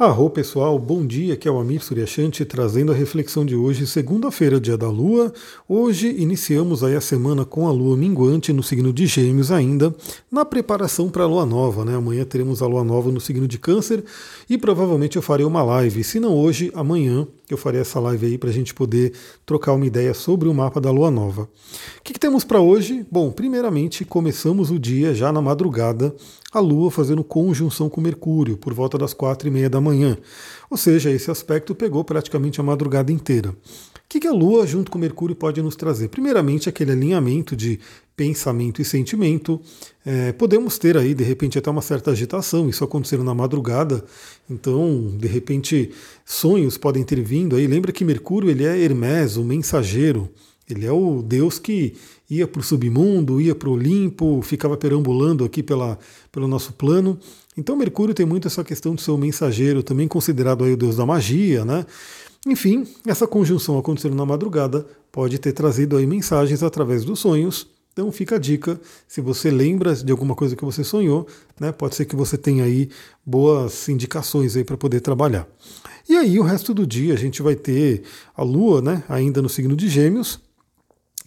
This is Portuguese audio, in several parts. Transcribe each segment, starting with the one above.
Arro pessoal, bom dia, aqui é o Amir Suryashanti trazendo a reflexão de hoje, segunda-feira, dia da Lua. Hoje iniciamos aí a semana com a Lua minguante no signo de Gêmeos ainda, na preparação para a Lua Nova, né? Amanhã teremos a Lua Nova no signo de Câncer e provavelmente eu farei uma live, se não hoje, amanhã, eu farei essa live aí para a gente poder trocar uma ideia sobre o mapa da Lua Nova. O que, que temos para hoje? Bom, primeiramente começamos o dia já na madrugada a Lua fazendo conjunção com Mercúrio por volta das quatro e meia da manhã. Ou seja, esse aspecto pegou praticamente a madrugada inteira. O que a Lua, junto com Mercúrio, pode nos trazer? Primeiramente, aquele alinhamento de pensamento e sentimento. É, podemos ter aí, de repente, até uma certa agitação, isso acontecendo na madrugada. Então, de repente, sonhos podem ter vindo aí. Lembra que Mercúrio ele é Hermes, o mensageiro. Ele é o Deus que ia para o submundo, ia para o Olimpo, ficava perambulando aqui pela, pelo nosso plano. Então Mercúrio tem muito essa questão de ser o mensageiro, também considerado aí o deus da magia, né? Enfim, essa conjunção acontecendo na madrugada pode ter trazido aí mensagens através dos sonhos. Então fica a dica, se você lembra de alguma coisa que você sonhou, né, pode ser que você tenha aí boas indicações aí para poder trabalhar. E aí o resto do dia a gente vai ter a Lua, né, ainda no signo de Gêmeos,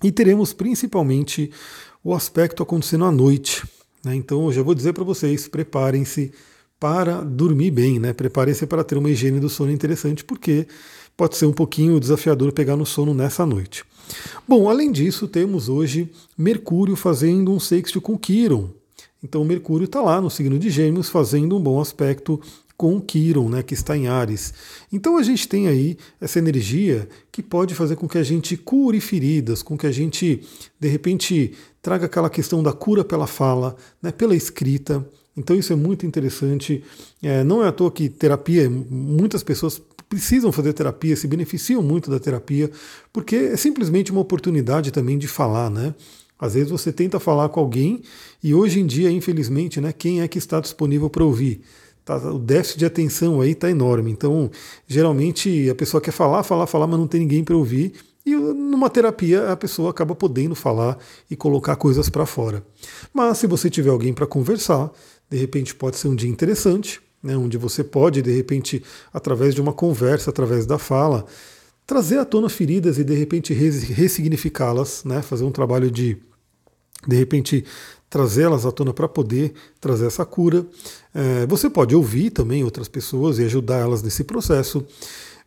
e teremos principalmente o aspecto acontecendo à noite. Né? Então eu já vou dizer para vocês, preparem-se para dormir bem, né? Preparem-se para ter uma higiene do sono interessante, porque pode ser um pouquinho desafiador pegar no sono nessa noite. Bom, além disso, temos hoje Mercúrio fazendo um sexto com Quiron. Então Mercúrio está lá no signo de Gêmeos fazendo um bom aspecto com Quiron, né, que está em Ares. Então a gente tem aí essa energia que pode fazer com que a gente cure feridas, com que a gente, de repente, traga aquela questão da cura pela fala, né, pela escrita. Então isso é muito interessante. É, não é à toa que terapia, muitas pessoas precisam fazer terapia, se beneficiam muito da terapia, porque é simplesmente uma oportunidade também de falar, né? Às vezes você tenta falar com alguém e hoje em dia, infelizmente, né, quem é que está disponível para ouvir? Tá, o déficit de atenção aí está enorme. Então, geralmente a pessoa quer falar, falar, falar, mas não tem ninguém para ouvir. E numa terapia a pessoa acaba podendo falar e colocar coisas para fora. Mas se você tiver alguém para conversar, de repente pode ser um dia interessante, né, onde você pode, de repente, através de uma conversa, através da fala, trazer à tona feridas e de repente ressignificá-las, né, fazer um trabalho de de repente trazê-las à tona para poder trazer essa cura. É, você pode ouvir também outras pessoas e ajudar elas nesse processo.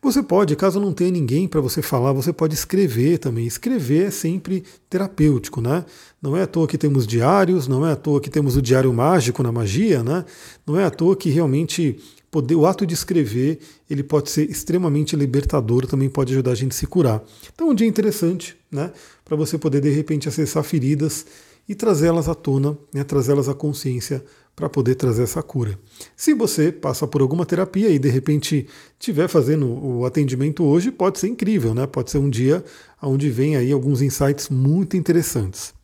Você pode, caso não tenha ninguém para você falar, você pode escrever também. Escrever é sempre terapêutico, né? Não é à toa que temos diários, não é à toa que temos o diário mágico na magia, né? Não é à toa que realmente poder, o ato de escrever ele pode ser extremamente libertador, também pode ajudar a gente a se curar. Então, um dia interessante, né? Para você poder de repente acessar feridas e trazê-las à tona, né, trazê-las à consciência para poder trazer essa cura. Se você passa por alguma terapia e de repente estiver fazendo o atendimento hoje, pode ser incrível, né? Pode ser um dia onde vem aí alguns insights muito interessantes.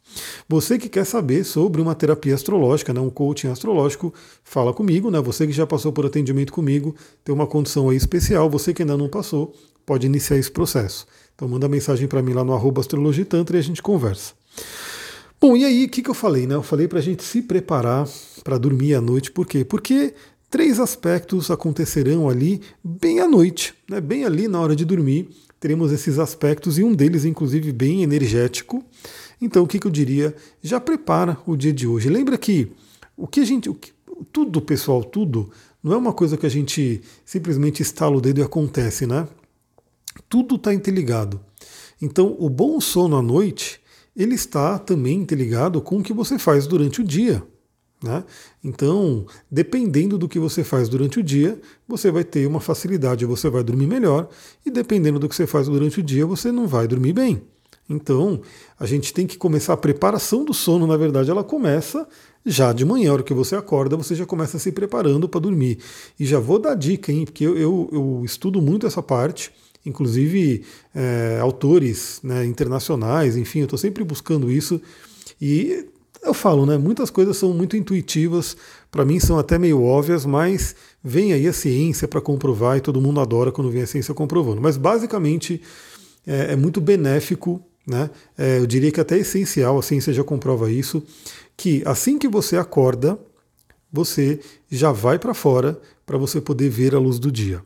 Você que quer saber sobre uma terapia astrológica, né, um coaching astrológico, fala comigo, né? Você que já passou por atendimento comigo, tem uma condição aí especial, você que ainda não passou, pode iniciar esse processo. Então manda mensagem para mim lá no arroba e a gente conversa. Bom, e aí, o que, que eu falei? Né? Eu falei para a gente se preparar para dormir à noite, por quê? Porque três aspectos acontecerão ali bem à noite, né? bem ali na hora de dormir. Teremos esses aspectos e um deles, inclusive, bem energético. Então, o que, que eu diria? Já prepara o dia de hoje. Lembra que o que a gente. O que, tudo, pessoal, tudo, não é uma coisa que a gente simplesmente estala o dedo e acontece, né? Tudo está interligado. Então, o bom sono à noite ele está também interligado com o que você faz durante o dia. Né? Então, dependendo do que você faz durante o dia, você vai ter uma facilidade, você vai dormir melhor, e dependendo do que você faz durante o dia, você não vai dormir bem. Então, a gente tem que começar a preparação do sono, na verdade, ela começa já de manhã, a hora que você acorda, você já começa se preparando para dormir. E já vou dar dica, hein, porque eu, eu, eu estudo muito essa parte inclusive é, autores né, internacionais, enfim, eu estou sempre buscando isso. E eu falo, né? Muitas coisas são muito intuitivas, para mim são até meio óbvias, mas vem aí a ciência para comprovar e todo mundo adora quando vem a ciência comprovando. Mas basicamente é, é muito benéfico, né? É, eu diria que até é essencial, a ciência já comprova isso, que assim que você acorda, você já vai para fora para você poder ver a luz do dia.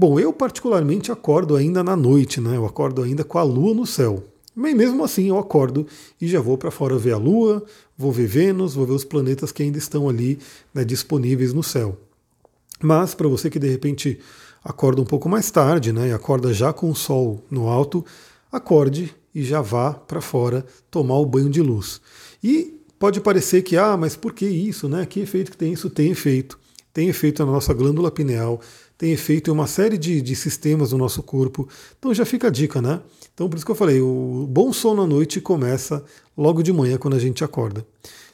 Bom, eu particularmente acordo ainda na noite, né? Eu acordo ainda com a lua no céu. Mas mesmo assim eu acordo e já vou para fora ver a lua, vou ver Vênus, vou ver os planetas que ainda estão ali né, disponíveis no céu. Mas para você que de repente acorda um pouco mais tarde, né, e acorda já com o sol no alto, acorde e já vá para fora tomar o banho de luz. E pode parecer que, ah, mas por que isso, né? Que efeito que tem isso? Tem efeito. Tem efeito na nossa glândula pineal, tem efeito em uma série de, de sistemas do nosso corpo. Então já fica a dica, né? Então por isso que eu falei, o bom sono à noite começa logo de manhã quando a gente acorda.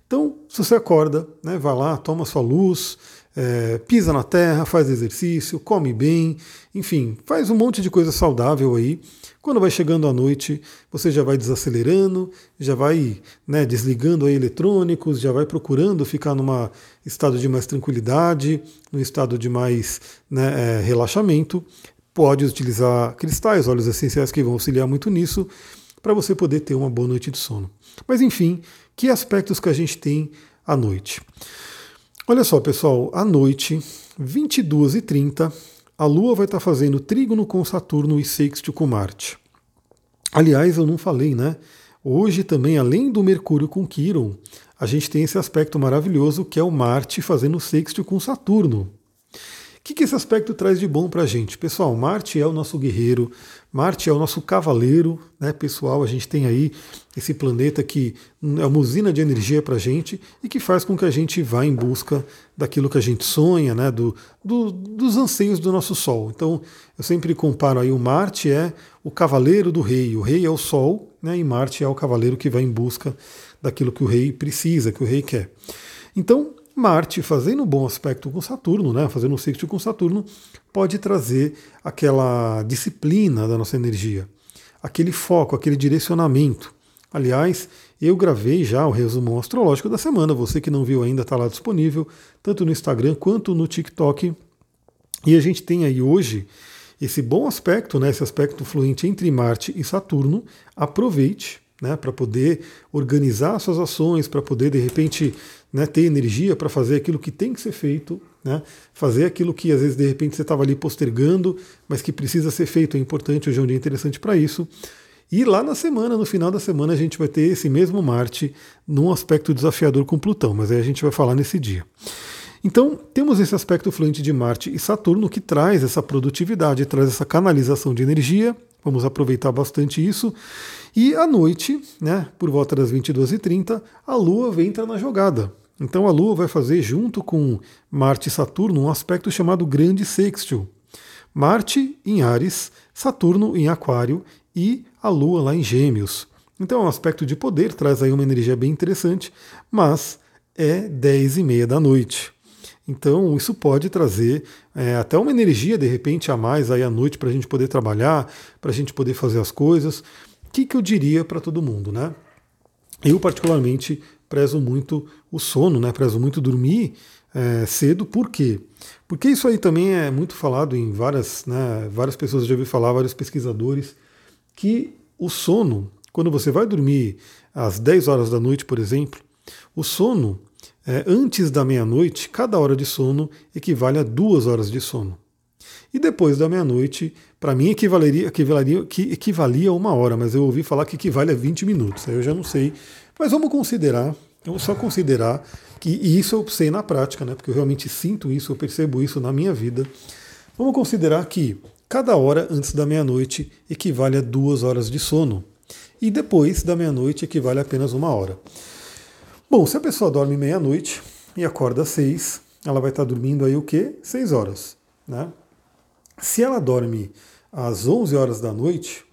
Então, se você acorda, né, vai lá, toma sua luz, é, pisa na terra, faz exercício, come bem, enfim, faz um monte de coisa saudável aí. Quando vai chegando à noite, você já vai desacelerando, já vai né, desligando aí eletrônicos, já vai procurando ficar num estado de mais tranquilidade, num estado de mais né, é, relaxamento. Pode utilizar cristais, óleos essenciais que vão auxiliar muito nisso, para você poder ter uma boa noite de sono. Mas enfim, que aspectos que a gente tem à noite? Olha só, pessoal, à noite, 22h30, a Lua vai estar fazendo trígono com Saturno e sexto com Marte. Aliás, eu não falei, né? Hoje também, além do Mercúrio com Quiron, a gente tem esse aspecto maravilhoso que é o Marte fazendo sexto com Saturno que, que esse aspecto traz de bom para a gente? Pessoal, Marte é o nosso guerreiro, Marte é o nosso cavaleiro, né, pessoal? A gente tem aí esse planeta que é uma usina de energia para a gente e que faz com que a gente vá em busca daquilo que a gente sonha, né, do, do, dos anseios do nosso Sol. Então, eu sempre comparo aí o Marte é o cavaleiro do rei, o rei é o Sol, né, e Marte é o cavaleiro que vai em busca daquilo que o rei precisa, que o rei quer. Então, Marte, fazendo um bom aspecto com Saturno, né, fazendo um sexto com Saturno, pode trazer aquela disciplina da nossa energia, aquele foco, aquele direcionamento. Aliás, eu gravei já o resumo astrológico da semana. Você que não viu ainda está lá disponível, tanto no Instagram quanto no TikTok. E a gente tem aí hoje esse bom aspecto, né, esse aspecto fluente entre Marte e Saturno. Aproveite né, para poder organizar suas ações, para poder de repente né, ter energia para fazer aquilo que tem que ser feito, né, fazer aquilo que às vezes de repente você estava ali postergando, mas que precisa ser feito. É importante, hoje é um dia interessante para isso. E lá na semana, no final da semana, a gente vai ter esse mesmo Marte num aspecto desafiador com Plutão, mas aí a gente vai falar nesse dia. Então, temos esse aspecto fluente de Marte e Saturno que traz essa produtividade, traz essa canalização de energia. Vamos aproveitar bastante isso. E à noite, né, por volta das 22h30, a Lua vem entrar na jogada. Então a Lua vai fazer, junto com Marte e Saturno, um aspecto chamado Grande Sextil. Marte em Ares, Saturno em Aquário e a Lua lá em Gêmeos. Então é um aspecto de poder, traz aí uma energia bem interessante, mas é 10 e meia da noite. Então isso pode trazer é, até uma energia de repente a mais aí à noite para a gente poder trabalhar, para a gente poder fazer as coisas que, que eu diria para todo mundo, né? Eu, particularmente, prezo muito o sono, né? Prezo muito dormir é, cedo, por quê? Porque isso aí também é muito falado em várias, né, várias pessoas já ouvi falar, vários pesquisadores, que o sono, quando você vai dormir às 10 horas da noite, por exemplo, o sono é, antes da meia-noite, cada hora de sono equivale a duas horas de sono. E depois da meia-noite, para mim equivaleria, equivaleria, equivalia a uma hora, mas eu ouvi falar que equivale a 20 minutos. Aí eu já não sei. Mas vamos considerar, vamos só considerar que e isso eu sei na prática, né? Porque eu realmente sinto isso, eu percebo isso na minha vida. Vamos considerar que cada hora antes da meia-noite equivale a duas horas de sono. E depois da meia-noite equivale a apenas uma hora. Bom, se a pessoa dorme meia-noite e acorda às seis, ela vai estar dormindo aí o quê? Seis horas. Né? Se ela dorme às 11 horas da noite,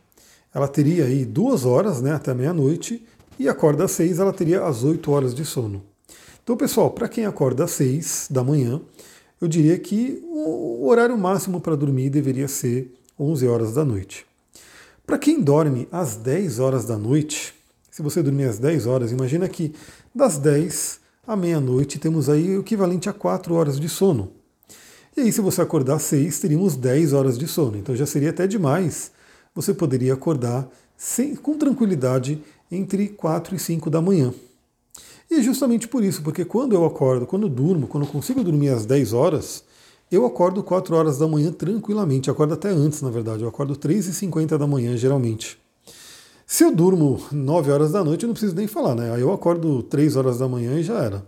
ela teria aí duas horas né, até meia-noite e acorda às 6, ela teria as 8 horas de sono. Então, pessoal, para quem acorda às 6 da manhã, eu diria que o horário máximo para dormir deveria ser 11 horas da noite. Para quem dorme às 10 horas da noite, se você dormir às 10 horas, imagina que das 10 à meia-noite temos aí o equivalente a 4 horas de sono. E aí, se você acordar às 6, teríamos 10 horas de sono. Então já seria até demais. Você poderia acordar sem, com tranquilidade entre 4 e 5 da manhã. E é justamente por isso, porque quando eu acordo, quando eu durmo, quando eu consigo dormir às 10 horas, eu acordo 4 horas da manhã tranquilamente. Eu acordo até antes, na verdade. Eu acordo 3h50 da manhã, geralmente. Se eu durmo 9 horas da noite, eu não preciso nem falar, né? Aí eu acordo 3 horas da manhã e já era.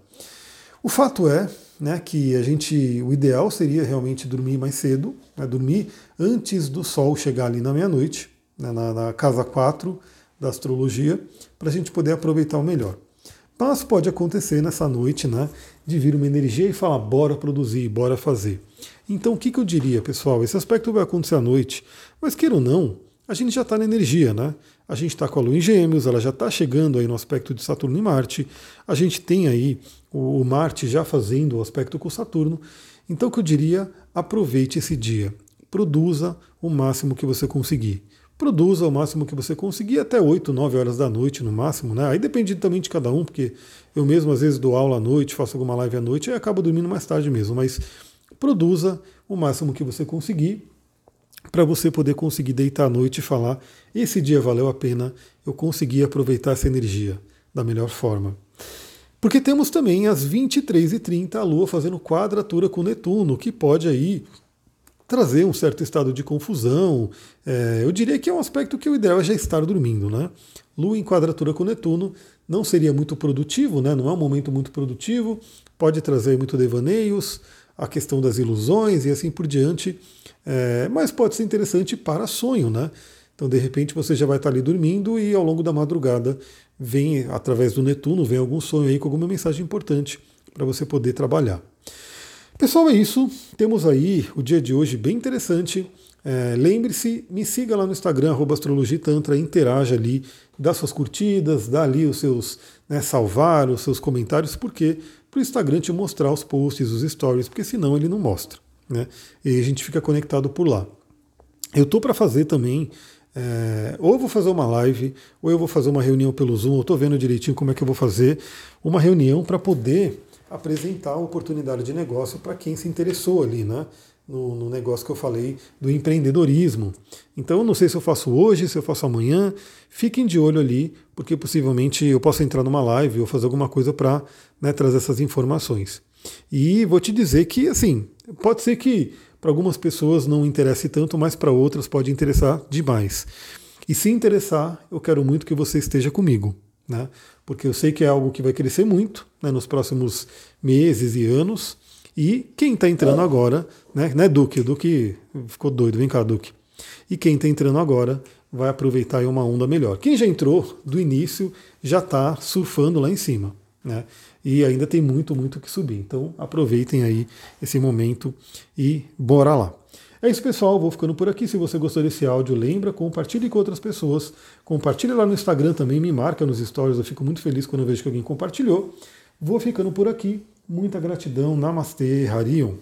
O fato é né, que a gente, o ideal seria realmente dormir mais cedo, né, dormir antes do sol chegar ali na meia-noite, né, na, na casa 4 da astrologia, para a gente poder aproveitar o melhor. Mas pode acontecer nessa noite, né, de vir uma energia e falar, bora produzir, bora fazer. Então o que, que eu diria, pessoal? Esse aspecto vai acontecer à noite, mas queira ou não, a gente já está na energia, né? A gente está com a Lua em Gêmeos, ela já está chegando aí no aspecto de Saturno e Marte. A gente tem aí o Marte já fazendo o aspecto com Saturno. Então o que eu diria, aproveite esse dia, produza o máximo que você conseguir produza o máximo que você conseguir, até 8, 9 horas da noite no máximo, né? Aí depende também de cada um, porque eu mesmo às vezes dou aula à noite, faço alguma live à noite e acabo dormindo mais tarde mesmo, mas produza o máximo que você conseguir para você poder conseguir deitar à noite e falar: esse dia valeu a pena, eu consegui aproveitar essa energia da melhor forma. Porque temos também às 23h30 a Lua fazendo quadratura com Netuno, que pode aí trazer um certo estado de confusão. É, eu diria que é um aspecto que o ideal é já estar dormindo. Né? Lua em quadratura com Netuno não seria muito produtivo, né? não é um momento muito produtivo, pode trazer muito devaneios, a questão das ilusões e assim por diante, é, mas pode ser interessante para sonho. Né? Então, de repente, você já vai estar ali dormindo e ao longo da madrugada vem, através do Netuno, vem algum sonho aí com alguma mensagem importante para você poder trabalhar. Pessoal, é isso. Temos aí o dia de hoje bem interessante. É, Lembre-se, me siga lá no Instagram, astrologitantra, interaja ali, dá suas curtidas, dá ali os seus, né, salvar os seus comentários, porque para o Instagram te mostrar os posts, os stories, porque senão ele não mostra. Né? E a gente fica conectado por lá. Eu estou para fazer também, é, ou eu vou fazer uma live, ou eu vou fazer uma reunião pelo Zoom, eu estou vendo direitinho como é que eu vou fazer uma reunião para poder apresentar a oportunidade de negócio para quem se interessou ali, né? No, no, negócio que eu falei do empreendedorismo. Então, não sei se eu faço hoje, se eu faço amanhã. Fiquem de olho ali, porque possivelmente eu posso entrar numa live ou fazer alguma coisa para né, trazer essas informações. E vou te dizer que, assim, pode ser que para algumas pessoas não interesse tanto, mas para outras pode interessar demais. E se interessar, eu quero muito que você esteja comigo né? Porque eu sei que é algo que vai crescer muito né, nos próximos meses e anos. E quem está entrando agora, né, né, Duque? Duque ficou doido, vem cá, Duque. E quem está entrando agora vai aproveitar uma onda melhor. Quem já entrou do início já está surfando lá em cima. Né? E ainda tem muito, muito que subir. Então aproveitem aí esse momento e bora lá. É isso, pessoal. Vou ficando por aqui. Se você gostou desse áudio, lembra, compartilhe com outras pessoas. Compartilhe lá no Instagram também, me marca nos stories. Eu fico muito feliz quando eu vejo que alguém compartilhou. Vou ficando por aqui. Muita gratidão. Namastê, Harion.